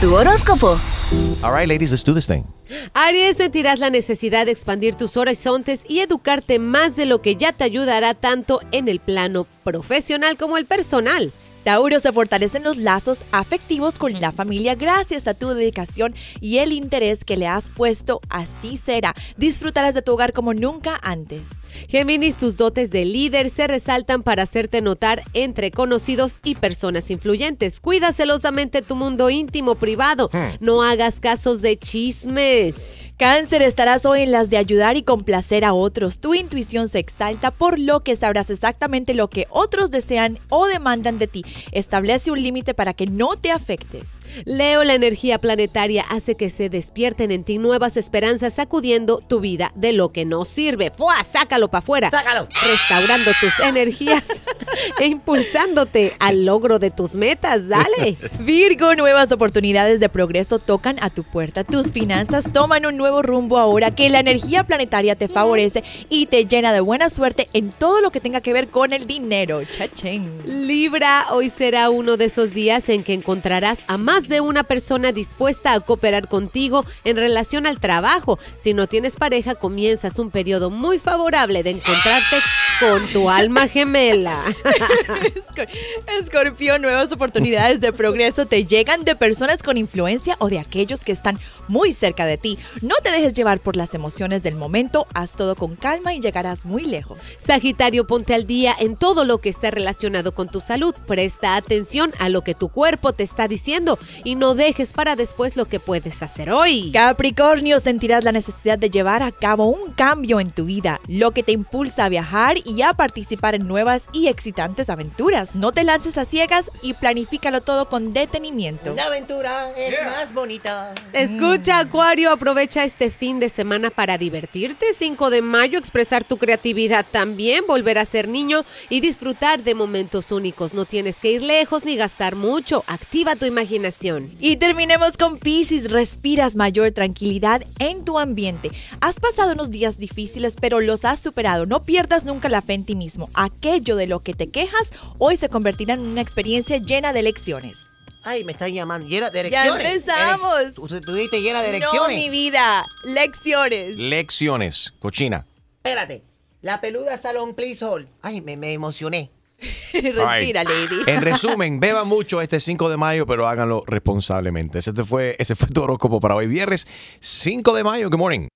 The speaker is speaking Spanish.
Tu horóscopo. All right, ladies, let's do this thing. Aries, sentirás la necesidad de expandir tus horizontes y educarte más de lo que ya te ayudará tanto en el plano profesional como el personal. Tauro se fortalecen los lazos afectivos con la familia gracias a tu dedicación y el interés que le has puesto. Así será. Disfrutarás de tu hogar como nunca antes. Géminis, tus dotes de líder se resaltan para hacerte notar entre conocidos y personas influyentes. Cuida celosamente tu mundo íntimo privado. No hagas casos de chismes. Cáncer, estarás hoy en las de ayudar y complacer a otros. Tu intuición se exalta por lo que sabrás exactamente lo que otros desean o demandan de ti. Establece un límite para que no te afectes. Leo, la energía planetaria hace que se despierten en ti nuevas esperanzas sacudiendo tu vida de lo que no sirve. ¡Fua! Sácalo para afuera. Sácalo. Restaurando tus energías e impulsándote al logro de tus metas. Dale. Virgo, nuevas oportunidades de progreso tocan a tu puerta. Tus finanzas toman un nuevo rumbo ahora que la energía planetaria te favorece y te llena de buena suerte en todo lo que tenga que ver con el dinero. Chachén. Libra, hoy será uno de esos días en que encontrarás a más de una persona dispuesta a cooperar contigo en relación al trabajo. Si no tienes pareja, comienzas un periodo muy favorable de encontrarte con tu alma gemela. Escor- Escorpión, nuevas oportunidades de progreso te llegan de personas con influencia o de aquellos que están muy cerca de ti. No te dejes llevar por las emociones del momento, haz todo con calma y llegarás muy lejos. Sagitario, ponte al día en todo lo que está relacionado con tu salud. Presta atención a lo que tu cuerpo te está diciendo y no dejes para después lo que puedes hacer hoy. Capricornio, sentirás la necesidad de llevar a cabo un cambio en tu vida, lo que te impulsa a viajar y a participar en nuevas y excitantes aventuras. No te lances a ciegas y planifícalo todo con detenimiento. La aventura es más bonita. Escucha, Acuario, aprovecha este fin de semana para divertirte. 5 de mayo, expresar tu creatividad también, volver a ser niño y disfrutar de momentos únicos. No tienes que ir lejos ni gastar mucho. Activa tu imaginación. Y terminemos con Pisces. Respiras mayor tranquilidad en tu ambiente. Has pasado unos días difíciles, pero los has superado. No pierdas nunca la fe en ti mismo. Aquello de lo que te quejas hoy se convertirá en una experiencia llena de lecciones. Ay, me están llamando. Llena de Ya elecciones. empezamos. Eres- Tú, tú dijiste llena de No, elecciones. mi vida. Lecciones. Lecciones, cochina. Espérate. La peluda salón, please hold. Ay, me, me emocioné. Respira, lady. En resumen, beban mucho este 5 de mayo, pero háganlo responsablemente. Ese te fue, ese fue tu horóscopo para hoy viernes 5 de mayo. Good morning.